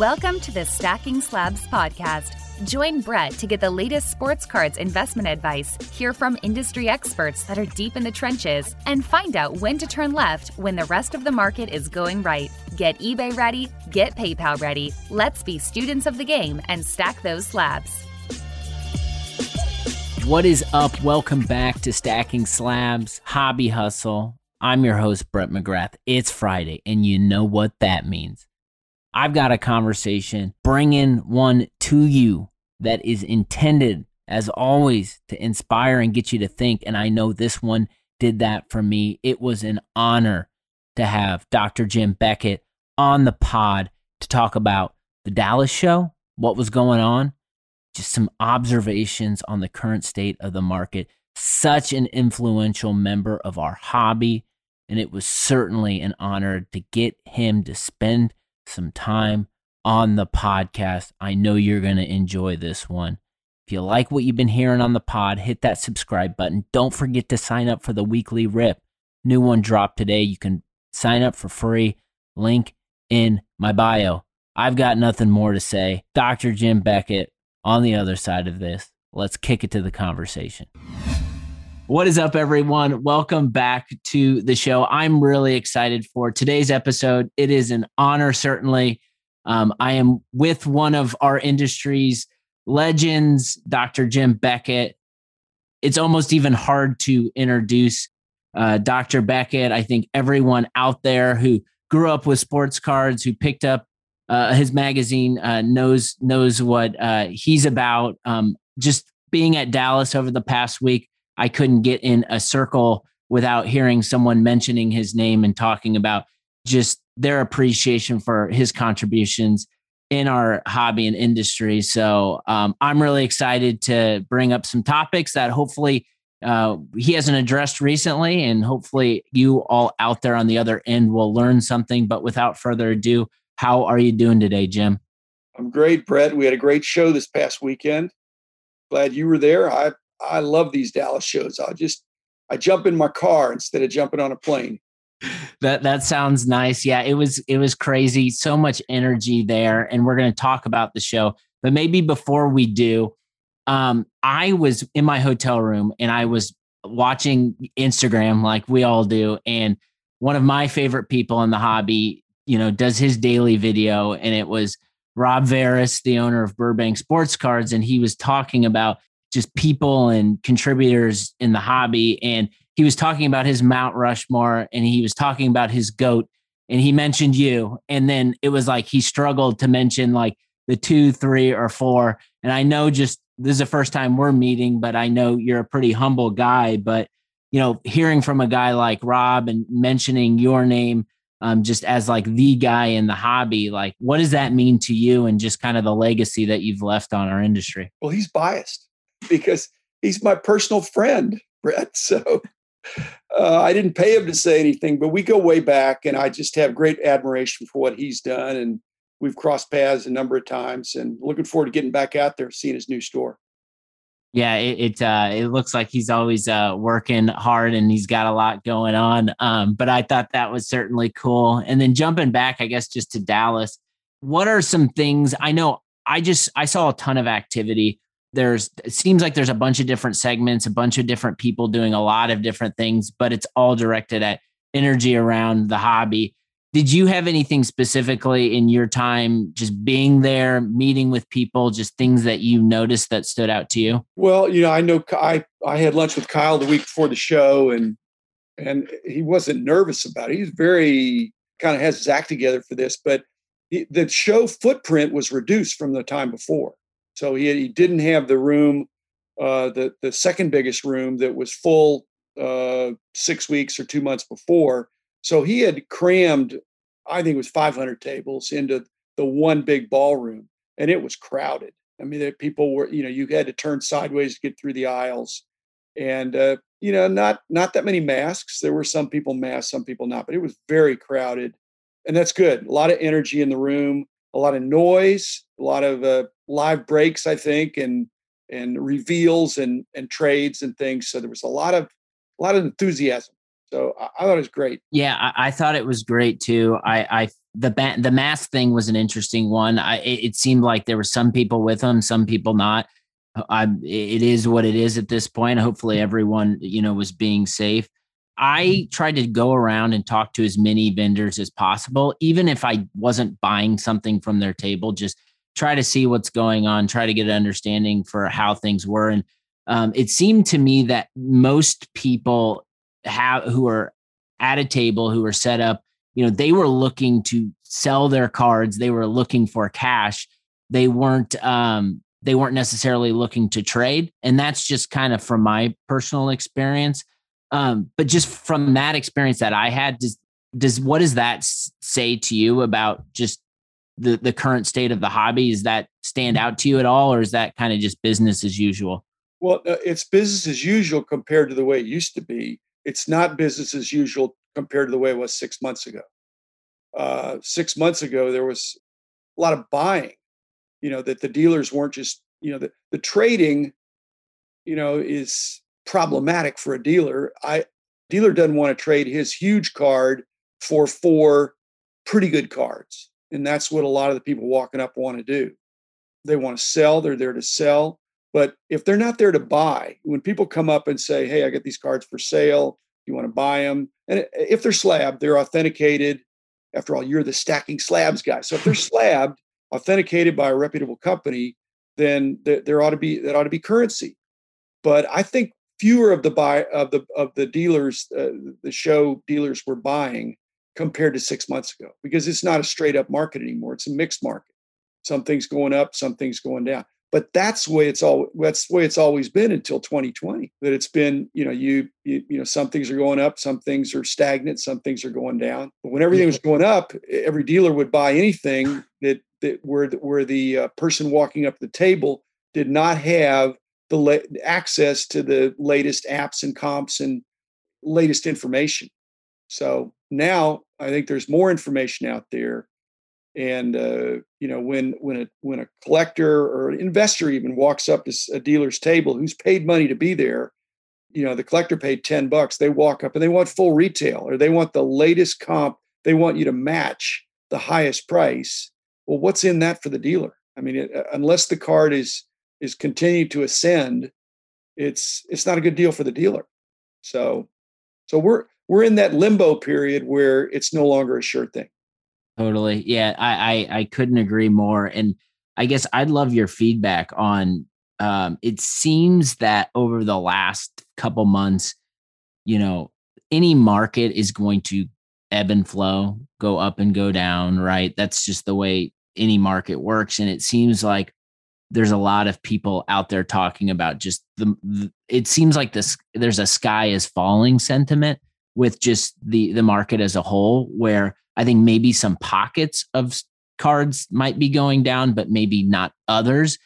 Welcome to the Stacking Slabs podcast. Join Brett to get the latest sports cards investment advice, hear from industry experts that are deep in the trenches, and find out when to turn left when the rest of the market is going right. Get eBay ready, get PayPal ready. Let's be students of the game and stack those slabs. What is up? Welcome back to Stacking Slabs Hobby Hustle. I'm your host, Brett McGrath. It's Friday, and you know what that means. I've got a conversation, bringing one to you that is intended, as always, to inspire and get you to think. And I know this one did that for me. It was an honor to have Dr. Jim Beckett on the pod to talk about the Dallas show, what was going on, just some observations on the current state of the market. Such an influential member of our hobby. And it was certainly an honor to get him to spend some time on the podcast. I know you're going to enjoy this one. If you like what you've been hearing on the pod, hit that subscribe button. Don't forget to sign up for the weekly rip. New one dropped today. You can sign up for free. Link in my bio. I've got nothing more to say. Dr. Jim Beckett on the other side of this. Let's kick it to the conversation. What is up, everyone? Welcome back to the show. I'm really excited for today's episode. It is an honor, certainly. Um, I am with one of our industry's legends, Dr. Jim Beckett. It's almost even hard to introduce uh, Dr. Beckett. I think everyone out there who grew up with sports cards, who picked up uh, his magazine, uh, knows knows what uh, he's about. Um, just being at Dallas over the past week, I couldn't get in a circle without hearing someone mentioning his name and talking about just their appreciation for his contributions in our hobby and industry. So um, I'm really excited to bring up some topics that hopefully uh, he hasn't addressed recently, and hopefully you all out there on the other end will learn something. But without further ado, how are you doing today, Jim? I'm great, Brett. We had a great show this past weekend. Glad you were there. I I love these Dallas shows. I just I jump in my car instead of jumping on a plane. That that sounds nice. Yeah, it was it was crazy. So much energy there, and we're going to talk about the show. But maybe before we do, um, I was in my hotel room and I was watching Instagram like we all do, and one of my favorite people in the hobby, you know, does his daily video, and it was Rob Veres, the owner of Burbank Sports Cards, and he was talking about just people and contributors in the hobby. And he was talking about his Mount Rushmore and he was talking about his goat and he mentioned you. And then it was like he struggled to mention like the two, three, or four. And I know just this is the first time we're meeting, but I know you're a pretty humble guy. But, you know, hearing from a guy like Rob and mentioning your name um, just as like the guy in the hobby, like what does that mean to you and just kind of the legacy that you've left on our industry? Well, he's biased because he's my personal friend, Brett. So uh, I didn't pay him to say anything, but we go way back, and I just have great admiration for what he's done. And we've crossed paths a number of times, and looking forward to getting back out there, seeing his new store. Yeah, it it, uh, it looks like he's always uh, working hard, and he's got a lot going on. Um, but I thought that was certainly cool. And then jumping back, I guess, just to Dallas, what are some things I know? I just I saw a ton of activity there's it seems like there's a bunch of different segments, a bunch of different people doing a lot of different things, but it's all directed at energy around the hobby. Did you have anything specifically in your time just being there, meeting with people, just things that you noticed that stood out to you? Well, you know, I know I I had lunch with Kyle the week before the show and and he wasn't nervous about it. He's very kind of has his act together for this, but he, the show footprint was reduced from the time before. So he, he didn't have the room, uh, the, the second biggest room that was full uh, six weeks or two months before. So he had crammed, I think it was 500 tables into the one big ballroom, and it was crowded. I mean, there, people were, you know, you had to turn sideways to get through the aisles, and uh, you know, not not that many masks. There were some people masked, some people not, but it was very crowded, and that's good. A lot of energy in the room, a lot of noise, a lot of uh, live breaks, I think, and and reveals and and trades and things. So there was a lot of a lot of enthusiasm. So I, I thought it was great. Yeah, I, I, thought it was great too. I, I the ba- the mask thing was an interesting one. I it, it, seemed like there were some people with them, some people not. I, it is what it is at this point. Hopefully, everyone you know was being safe. I mm-hmm. tried to go around and talk to as many vendors as possible, even if I wasn't buying something from their table. Just try to see what's going on, try to get an understanding for how things were. And um, it seemed to me that most people have who are at a table who are set up, you know, they were looking to sell their cards. They were looking for cash. They weren't um, they weren't necessarily looking to trade, and that's just kind of from my personal experience. Um, but just from that experience that I had, does does what does that say to you about just the the current state of the hobby? Is that stand out to you at all, or is that kind of just business as usual? Well, uh, it's business as usual compared to the way it used to be. It's not business as usual compared to the way it was six months ago. Uh, six months ago, there was a lot of buying. You know that the dealers weren't just you know the, the trading. You know is problematic for a dealer. I dealer doesn't want to trade his huge card for four pretty good cards. And that's what a lot of the people walking up want to do. They want to sell, they're there to sell. But if they're not there to buy, when people come up and say, Hey, I got these cards for sale, you want to buy them? And if they're slabbed, they're authenticated. After all, you're the stacking slabs guy. So if they're slabbed, authenticated by a reputable company, then there, there ought to be that ought to be currency. But I think fewer of the buy of the of the dealers, uh, the show dealers were buying compared to six months ago because it's not a straight up market anymore. It's a mixed market. Some things going up, some things going down. But that's the way it's all that's the way it's always been until 2020. That it's been, you know, you, you you know, some things are going up, some things are stagnant, some things are going down. But when everything was going up, every dealer would buy anything that that where the, where the uh, person walking up the table did not have the la- access to the latest apps and comps and latest information. So now I think there's more information out there, and uh, you know when when a when a collector or an investor even walks up to a dealer's table who's paid money to be there, you know the collector paid ten bucks. They walk up and they want full retail or they want the latest comp. They want you to match the highest price. Well, what's in that for the dealer? I mean, it, uh, unless the card is is continuing to ascend, it's it's not a good deal for the dealer. So so we're we're in that limbo period where it's no longer a sure thing. Totally. Yeah, I, I, I couldn't agree more. And I guess I'd love your feedback on um, it seems that over the last couple months, you know, any market is going to ebb and flow, go up and go down, right? That's just the way any market works. And it seems like there's a lot of people out there talking about just the, the it seems like this there's a sky is falling sentiment with just the the market as a whole where i think maybe some pockets of cards might be going down but maybe not others.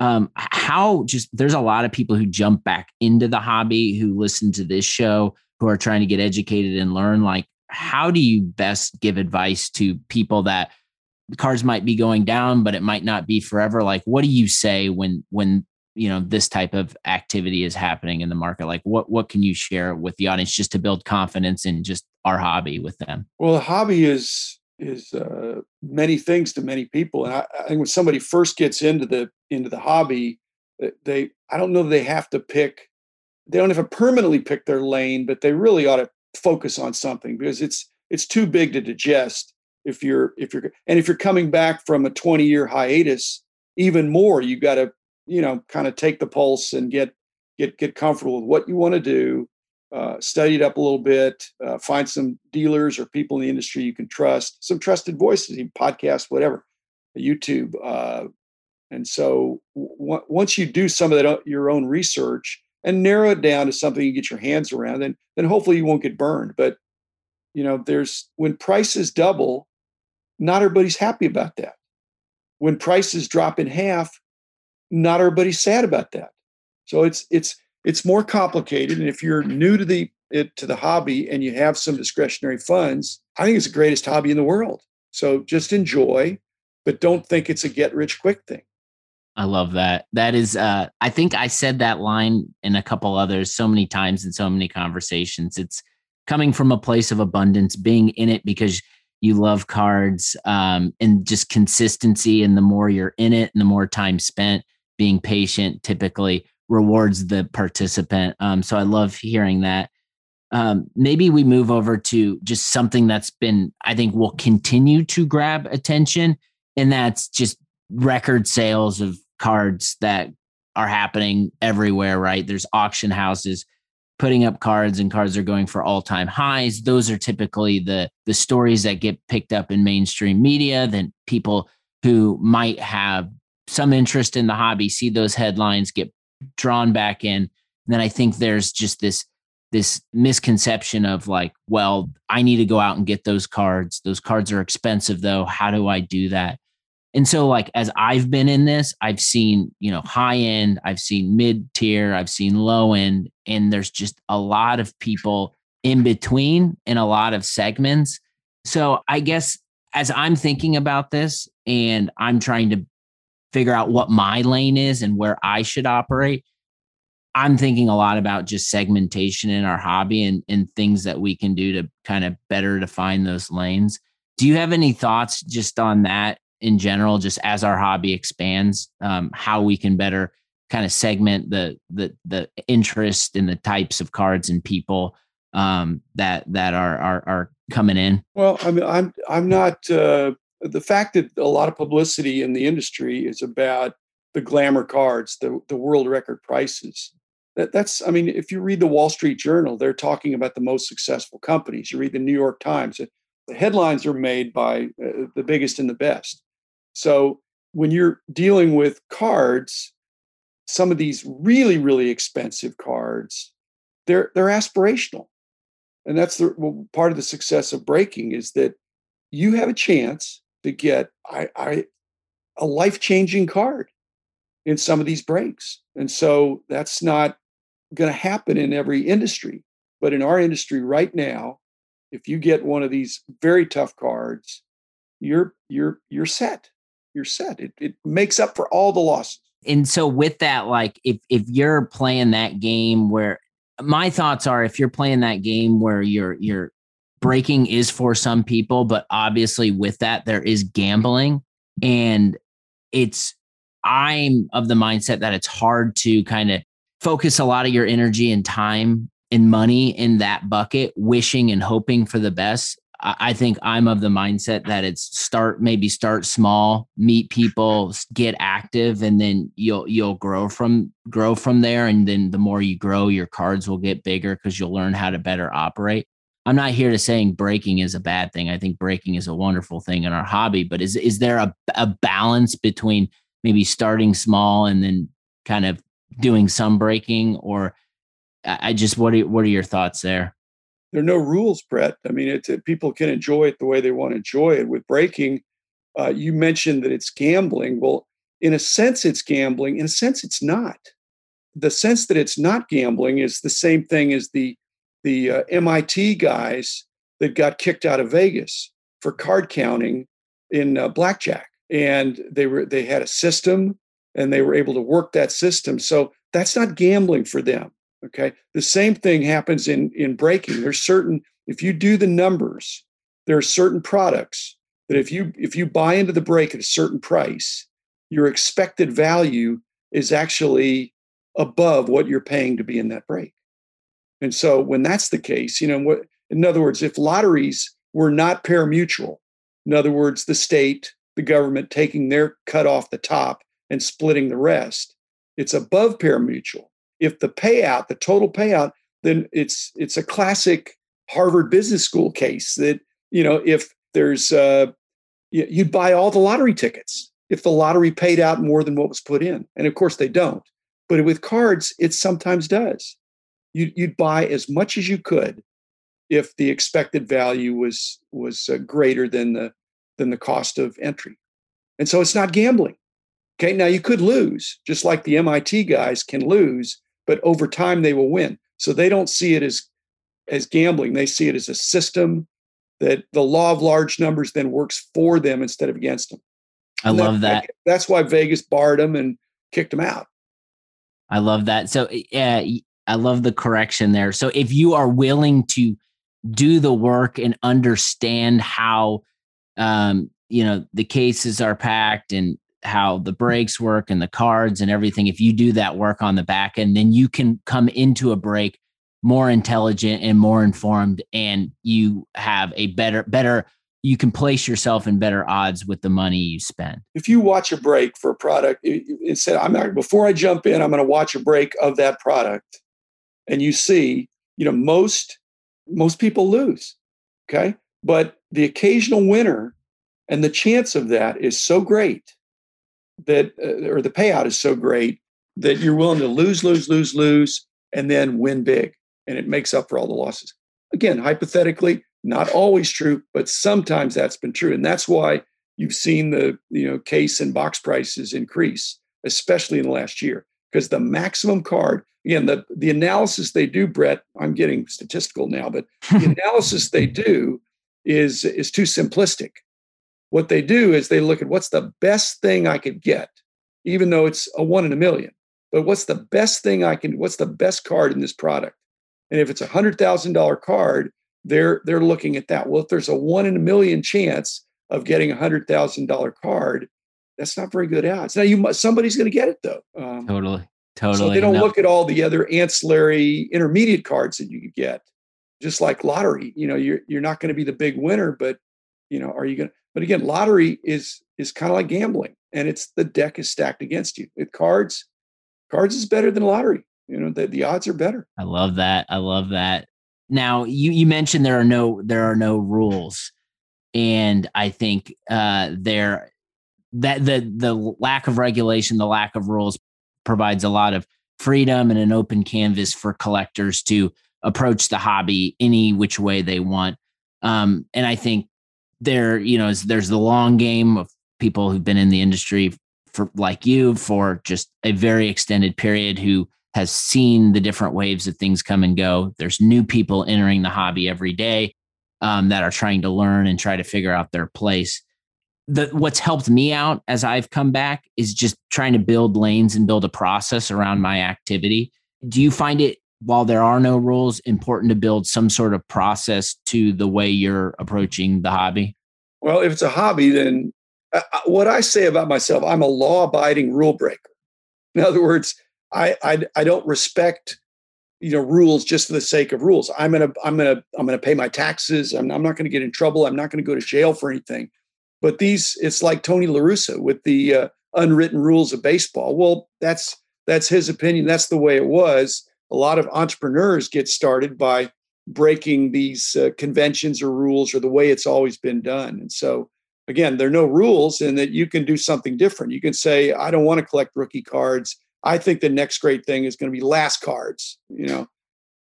Um how just there's a lot of people who jump back into the hobby who listen to this show who are trying to get educated and learn. Like how do you best give advice to people that cards might be going down but it might not be forever? Like what do you say when when you know this type of activity is happening in the market like what what can you share with the audience just to build confidence in just our hobby with them? Well the hobby is is uh, many things to many people and I, I, think when somebody first gets into the into the hobby they i don't know they have to pick they don't have to permanently pick their lane but they really ought to focus on something because it's it's too big to digest if you're if you're and if you're coming back from a 20 year hiatus even more you got to you know kind of take the pulse and get get get comfortable with what you want to do uh, study it up a little bit uh, find some dealers or people in the industry you can trust some trusted voices podcasts whatever youtube uh, and so w- once you do some of that uh, your own research and narrow it down to something you get your hands around then then hopefully you won't get burned but you know there's when prices double not everybody's happy about that. When prices drop in half not everybody's sad about that. So it's it's it's more complicated. And if you're new to the it, to the hobby and you have some discretionary funds, I think it's the greatest hobby in the world. So just enjoy, but don't think it's a get rich quick thing. I love that. That is uh I think I said that line in a couple others so many times in so many conversations. It's coming from a place of abundance, being in it because you love cards um, and just consistency. And the more you're in it and the more time spent being patient typically rewards the participant. Um, so I love hearing that. Um, maybe we move over to just something that's been, I think, will continue to grab attention, and that's just record sales of cards that are happening everywhere. Right? There's auction houses putting up cards, and cards are going for all time highs. Those are typically the the stories that get picked up in mainstream media. Then people who might have some interest in the hobby see those headlines, get drawn back in. And then I think there's just this this misconception of like, well, I need to go out and get those cards. Those cards are expensive though. How do I do that? And so like as I've been in this, I've seen, you know, high end, I've seen mid tier, I've seen low end, and there's just a lot of people in between in a lot of segments. So I guess as I'm thinking about this and I'm trying to figure out what my lane is and where I should operate, I'm thinking a lot about just segmentation in our hobby and, and things that we can do to kind of better define those lanes. Do you have any thoughts just on that in general, just as our hobby expands, um, how we can better kind of segment the the the interest in the types of cards and people um, that that are are are coming in? Well, I mean, I'm I'm not uh, the fact that a lot of publicity in the industry is about the glamour cards, the the world record prices that, that's i mean if you read the wall street journal they're talking about the most successful companies. You read the new york times the headlines are made by uh, the biggest and the best. So when you're dealing with cards some of these really really expensive cards they're they're aspirational. And that's the well, part of the success of breaking is that you have a chance to get I, I a life-changing card in some of these breaks and so that's not going to happen in every industry. But in our industry right now, if you get one of these very tough cards, you're you're you're set. You're set. It it makes up for all the losses. And so with that, like if if you're playing that game where my thoughts are if you're playing that game where you're you're breaking is for some people, but obviously with that there is gambling and it's I'm of the mindset that it's hard to kind of focus a lot of your energy and time and money in that bucket, wishing and hoping for the best. I think I'm of the mindset that it's start maybe start small, meet people, get active, and then you'll you'll grow from grow from there. And then the more you grow, your cards will get bigger because you'll learn how to better operate. I'm not here to saying breaking is a bad thing. I think breaking is a wonderful thing in our hobby, but is is there a, a balance between maybe starting small and then kind of doing some breaking or I just what are what are your thoughts there? There are no rules, Brett. I mean, it's people can enjoy it the way they want to enjoy it. With breaking, uh, you mentioned that it's gambling. Well, in a sense, it's gambling. In a sense, it's not. The sense that it's not gambling is the same thing as the the uh, MIT guys that got kicked out of Vegas for card counting in uh, blackjack, and they were they had a system and they were able to work that system. So that's not gambling for them. Okay. The same thing happens in, in breaking. There's certain, if you do the numbers, there are certain products that if you if you buy into the break at a certain price, your expected value is actually above what you're paying to be in that break. And so when that's the case, you know, what in other words, if lotteries were not pari-mutuel, in other words, the state, the government taking their cut off the top and splitting the rest. It's above pari-mutuel. If the payout, the total payout, then it's it's a classic Harvard Business School case that you know if there's uh, you'd buy all the lottery tickets if the lottery paid out more than what was put in, and of course they don't. But with cards, it sometimes does. You, you'd buy as much as you could if the expected value was was uh, greater than the than the cost of entry, and so it's not gambling. Okay, now you could lose, just like the MIT guys can lose, but over time they will win. So they don't see it as as gambling. They see it as a system that the law of large numbers then works for them instead of against them. I and love that, that. That's why Vegas barred them and kicked them out. I love that. So yeah, I love the correction there. So if you are willing to do the work and understand how um, you know, the cases are packed and how the breaks work and the cards and everything. If you do that work on the back end, then you can come into a break more intelligent and more informed, and you have a better, better. You can place yourself in better odds with the money you spend. If you watch a break for a product, said, "I'm not before I jump in. I'm going to watch a break of that product," and you see, you know, most most people lose. Okay, but the occasional winner and the chance of that is so great that, uh, or the payout is so great that you're willing to lose, lose, lose, lose, and then win big. And it makes up for all the losses. Again, hypothetically, not always true, but sometimes that's been true. And that's why you've seen the you know case and box prices increase, especially in the last year. Because the maximum card, again, the, the analysis they do, Brett, I'm getting statistical now, but the analysis they do is is too simplistic. What they do is they look at what's the best thing I could get, even though it's a one in a million. But what's the best thing I can? What's the best card in this product? And if it's a hundred thousand dollar card, they're they're looking at that. Well, if there's a one in a million chance of getting a hundred thousand dollar card, that's not very good odds. Now you must, somebody's going to get it though. Um, totally, totally. So they don't no. look at all the other ancillary intermediate cards that you could get just like lottery you know you're you're not going to be the big winner but you know are you going to but again lottery is is kind of like gambling and it's the deck is stacked against you with cards cards is better than lottery you know the, the odds are better i love that i love that now you you mentioned there are no there are no rules and i think uh there that the the lack of regulation the lack of rules provides a lot of freedom and an open canvas for collectors to approach the hobby any which way they want. Um, and I think there, you know, there's the long game of people who've been in the industry for like you for just a very extended period who has seen the different waves of things come and go. There's new people entering the hobby every day um, that are trying to learn and try to figure out their place. The, what's helped me out as I've come back is just trying to build lanes and build a process around my activity. Do you find it while there are no rules, important to build some sort of process to the way you're approaching the hobby? Well, if it's a hobby, then uh, uh what I say about myself, I'm a law abiding rule breaker. In other words, I, I, I don't respect you know rules just for the sake of rules. I'm gonna I'm gonna I'm gonna pay my taxes. I'm, I'm not gonna get in trouble. I'm not gonna go to jail for anything. But these, it's like Tony La Russa with the uh, unwritten rules of baseball. Well, that's that's his opinion. That's the way it was a lot of entrepreneurs get started by breaking these uh, conventions or rules or the way it's always been done. And so, again, there are no rules in that you can do something different. You can say, I don't want to collect rookie cards. I think the next great thing is going to be last cards, you know,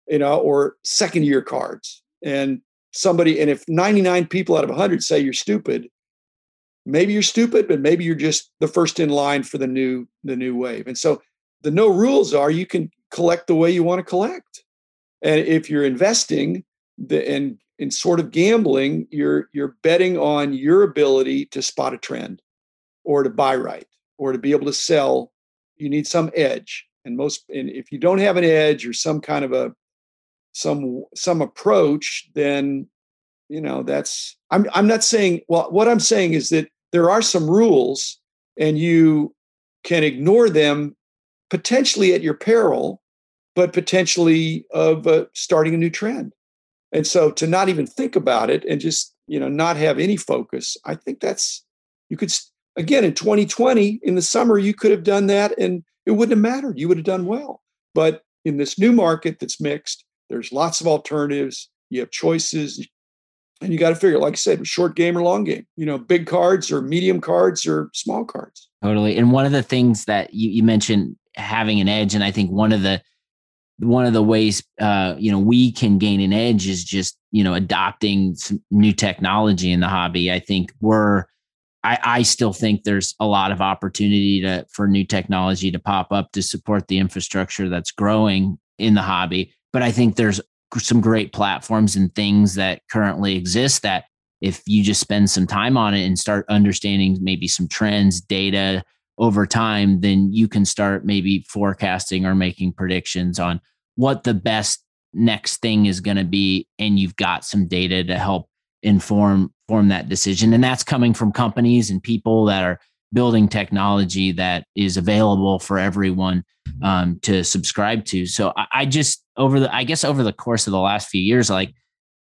you know, or second year cards. And somebody, and if 99 people out of 100 say you're stupid, maybe you're stupid, but maybe you're just the first in line for the new the new wave. And so the no rules are you can collect the way you want to collect. And if you're investing the, and in sort of gambling, you're you're betting on your ability to spot a trend or to buy right or to be able to sell. You need some edge. And most and if you don't have an edge or some kind of a some some approach, then you know that's I'm I'm not saying well what I'm saying is that there are some rules and you can ignore them potentially at your peril, but potentially of uh, starting a new trend. And so to not even think about it and just, you know, not have any focus, I think that's, you could, again, in 2020, in the summer, you could have done that and it wouldn't have mattered. You would have done well. But in this new market that's mixed, there's lots of alternatives. You have choices. And you got to figure, like I said, short game or long game, you know, big cards or medium cards or small cards. Totally. And one of the things that you, you mentioned having an edge and i think one of the one of the ways uh, you know we can gain an edge is just you know adopting some new technology in the hobby i think we're I, I still think there's a lot of opportunity to for new technology to pop up to support the infrastructure that's growing in the hobby but i think there's some great platforms and things that currently exist that if you just spend some time on it and start understanding maybe some trends data over time, then you can start maybe forecasting or making predictions on what the best next thing is going to be. And you've got some data to help inform form that decision. And that's coming from companies and people that are building technology that is available for everyone um, to subscribe to. So I, I, just over the I guess over the course of the last few years, like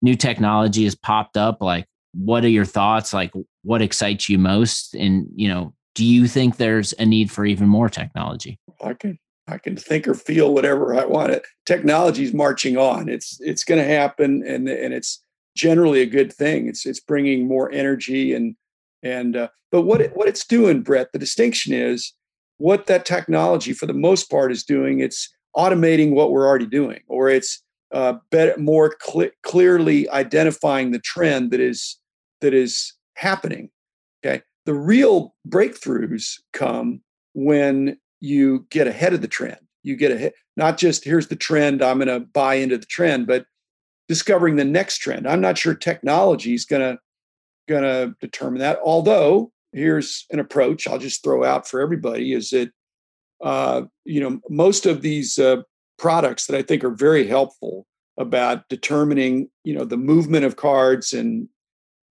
new technology has popped up. Like, what are your thoughts? Like, what excites you most? And you know, do you think there's a need for even more technology? I can I can think or feel whatever I want. It technology is marching on. It's it's going to happen, and and it's generally a good thing. It's it's bringing more energy and and uh, but what it, what it's doing, Brett, the distinction is what that technology, for the most part, is doing. It's automating what we're already doing, or it's uh, better, more cl- clearly identifying the trend that is that is happening. Okay, the real breakthroughs come when you get ahead of the trend. You get ahead, not just here's the trend, I'm going to buy into the trend, but discovering the next trend. I'm not sure technology is going to going to determine that. Although here's an approach I'll just throw out for everybody is that uh, you know most of these uh, products that I think are very helpful about determining you know the movement of cards and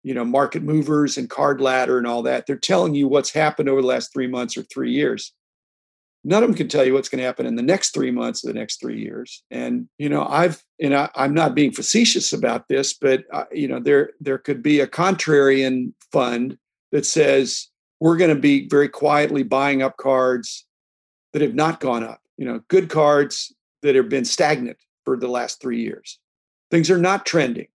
you know market movers and card ladder and all that. They're telling you what's happened over the last three months or three years none of them can tell you what's going to happen in the next three months of the next three years. And you know i've and I, am not being facetious about this but uh, you know there there could be a contrarian fund that says we're going to be very quietly buying up cards that have not gone up. You know good cards that have been stagnant for the last three years. Things are not trending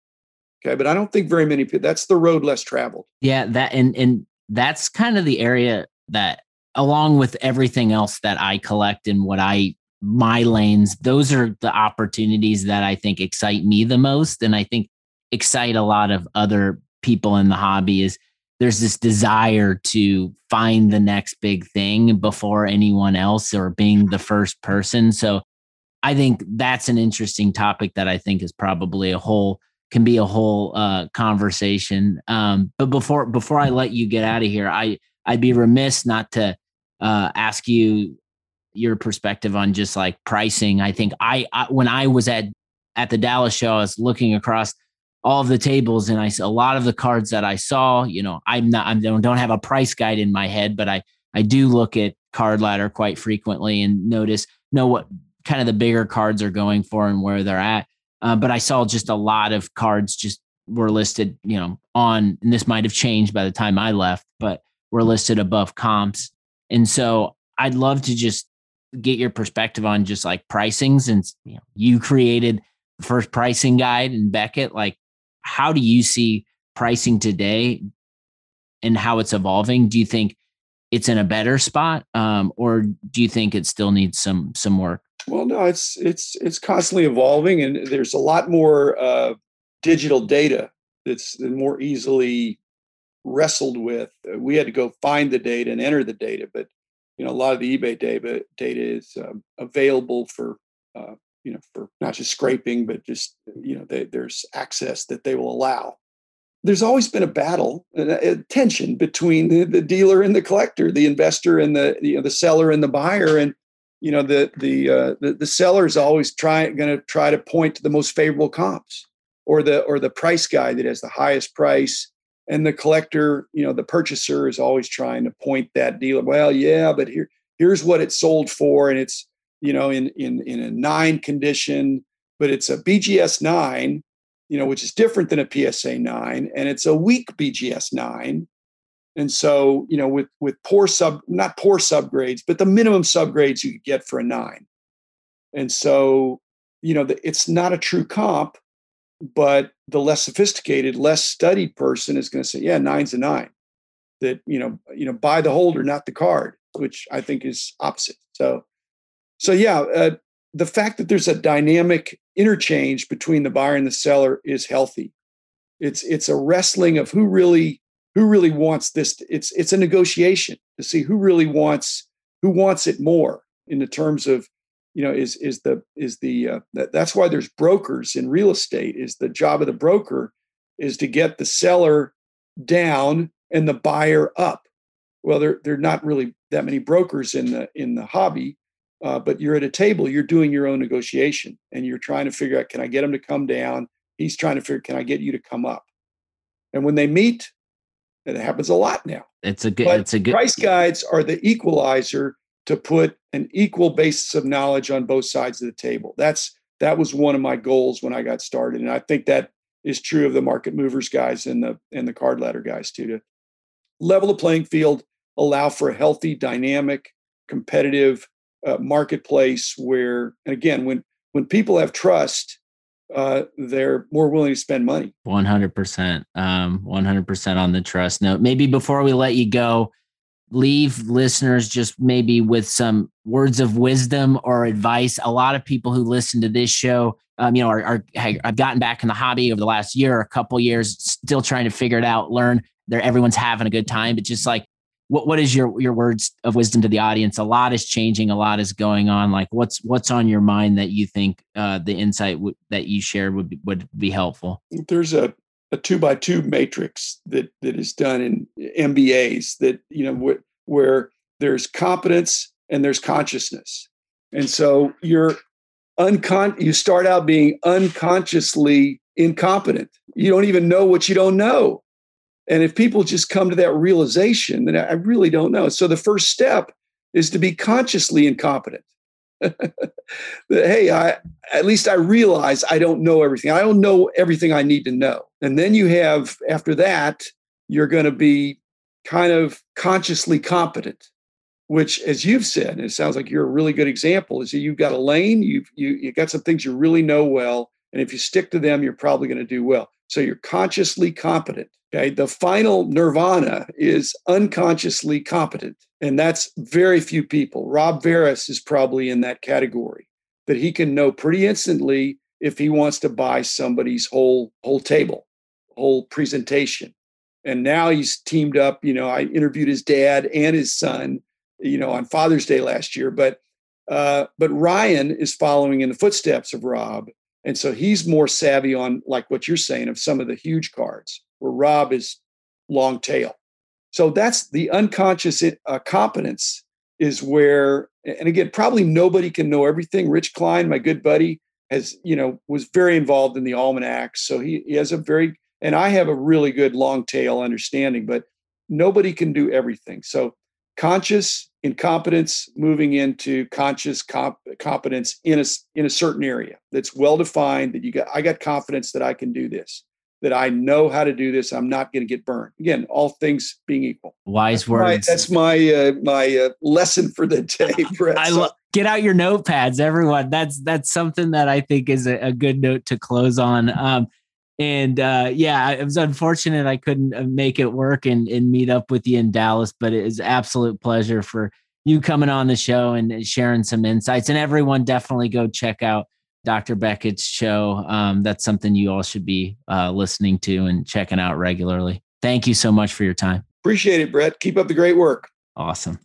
okay? But i don't think very many people that's the road less traveled. Yeah that and and that's kind of the area that along with everything else that I collect and what I my lanes, those are the opportunities that I think excite me the most. And I think excite a lot of other people in the hobby is there's this desire to find the next big thing before anyone else or being the first person. So I think that's an interesting topic that I think is probably a whole can be a whole uh, conversation. Um, but before before I let you get out of here, I I'd be remiss not to uh, ask you your perspective on just like pricing. I think I, I when I was at at the Dallas show, I was looking across all of the tables and I a lot of the cards that I saw, you know, I'm not, I don't, don't have a price guide in my head, but I, I do look at card ladder quite frequently and notice, know what kind of the bigger cards are going for and where they're at. Uh, but I saw just a lot of cards just were listed, you know, on, and this might have changed by the time I left, but were listed above comps. And so I'd love to just get your perspective on just like pricing since you, know, you created the first pricing guide in Beckett. Like, how do you see pricing today and how it's evolving? Do you think it's in a better spot, um, or do you think it still needs some some work? Well, no, it's it's it's constantly evolving, and there's a lot more uh, digital data that's more easily wrestled with. Uh, we had to go find the data and enter the data, but you know a lot of the eBay data data is um, available for uh, you know for not just scraping, but just you know they, there's access that they will allow. There's always been a battle, a, a tension between the, the, dealer and the collector, the investor and the you know the seller and the buyer, and you know the the uh, the, the seller is always trying going to try to point to the most favorable comps or the or the price guy that has the highest price and the collector you know the purchaser is always trying to point that dealer well yeah but here here's what it sold for and it's you know in in in a nine condition but it's a bgs 9 you know which is different than a psa 9 and it's a weak bgs 9 and so you know with with poor sub not poor subgrades but the minimum subgrades you could get for a 9 and so you know the, it's not a true comp but the less sophisticated, less studied person is going to say, "Yeah, nine's a nine." That you know, you know, buy the holder, not the card, which I think is opposite. So, so yeah, uh, the fact that there's a dynamic interchange between the buyer and the seller is healthy. It's it's a wrestling of who really who really wants this. It's it's a negotiation to see who really wants who wants it more in the terms of you know is is the is the uh, that, that's why there's brokers in real estate is the job of the broker is to get the seller down and the buyer up well there there are not really that many brokers in the in the hobby uh, but you're at a table you're doing your own negotiation and you're trying to figure out can i get him to come down he's trying to figure can i get you to come up And when they meet, and it happens a lot now. It's a good. But it's a good. price guides are the equalizer to put an equal basis of knowledge on both sides of the table. That's that was one of my goals when I got started, and I think that is true of the market movers guys and the and the card ladder guys too. To level the playing field, allow for a healthy, dynamic, competitive uh, marketplace where, and again, when when people have trust, uh, they're more willing to spend money. 100%. Um, 100% on the trust note. Maybe before we let you go, leave listeners just maybe with some words of wisdom or advice. A lot of people who listen to this show, um, you know, are, are I've gotten back in the hobby over the last year, or a couple years, still trying to figure it out, learn. There, everyone's having a good time, but just like what what is your your words of wisdom to the audience? A lot is changing, a lot is going on. Like what's what's on your mind that you think uh, the insight w- that you shared would be, would be helpful? There's a a two by two matrix that that is done in MBAs that you know wh- where there's competence and there's consciousness, and so you're uncon you start out being unconsciously incompetent. You don't even know what you don't know. And if people just come to that realization, then I really don't know. So the first step is to be consciously incompetent. that, hey, I at least I realize I don't know everything. I don't know everything I need to know. And then you have after that, you're going to be kind of consciously competent, which, as you've said, it sounds like you're a really good example. Is that you've got a lane, you've you you got some things you really know well, and if you stick to them, you're probably going to do well. So you're consciously competent. Okay. The final nirvana is unconsciously competent. And that's very few people. Rob Veres is probably in that category that he can know pretty instantly if he wants to buy somebody's whole whole table, whole presentation. And now he's teamed up. You know, I interviewed his dad and his son, you know, on Father's Day last year. But uh, but Ryan is following in the footsteps of Rob and so he's more savvy on like what you're saying of some of the huge cards where Rob is long tail. So that's the unconscious uh, competence is where, and again, probably nobody can know everything. Rich Klein, my good buddy, has, you know, was very involved in the almanac. So he, he has a very, and I have a really good long tail understanding, but nobody can do everything. So conscious incompetence moving into conscious comp- competence in a in a certain area that's well defined that you got I got confidence that I can do this that I know how to do this I'm not going to get burned. Again all things being equal. Wise that's words. my, that's my uh, my uh, lesson for the day Brett. I get out your notepads everyone. That's that's something that I think is a, a good note to close on. Um and uh, yeah, it was unfortunate I couldn't uh, make it work and, and meet up with you in Dallas, but it is absolute pleasure for you coming on the show and sharing some insights. And everyone, definitely go check out Dr. Beckett's show. Um, that's something you all should be uh, listening to and checking out regularly. Thank you so much for your time. Appreciate it, Brett. Keep up the great work. Awesome.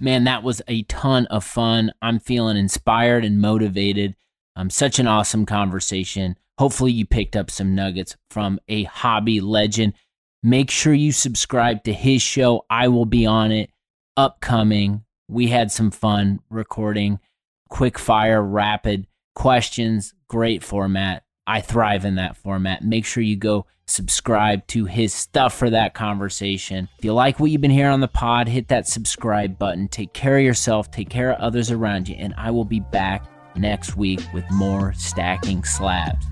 Man, that was a ton of fun. I'm feeling inspired and motivated. Um, such an awesome conversation. Hopefully, you picked up some nuggets from a hobby legend. Make sure you subscribe to his show. I will be on it upcoming. We had some fun recording quick fire, rapid questions. Great format. I thrive in that format. Make sure you go subscribe to his stuff for that conversation. If you like what you've been hearing on the pod, hit that subscribe button. Take care of yourself, take care of others around you, and I will be back next week with more stacking slabs.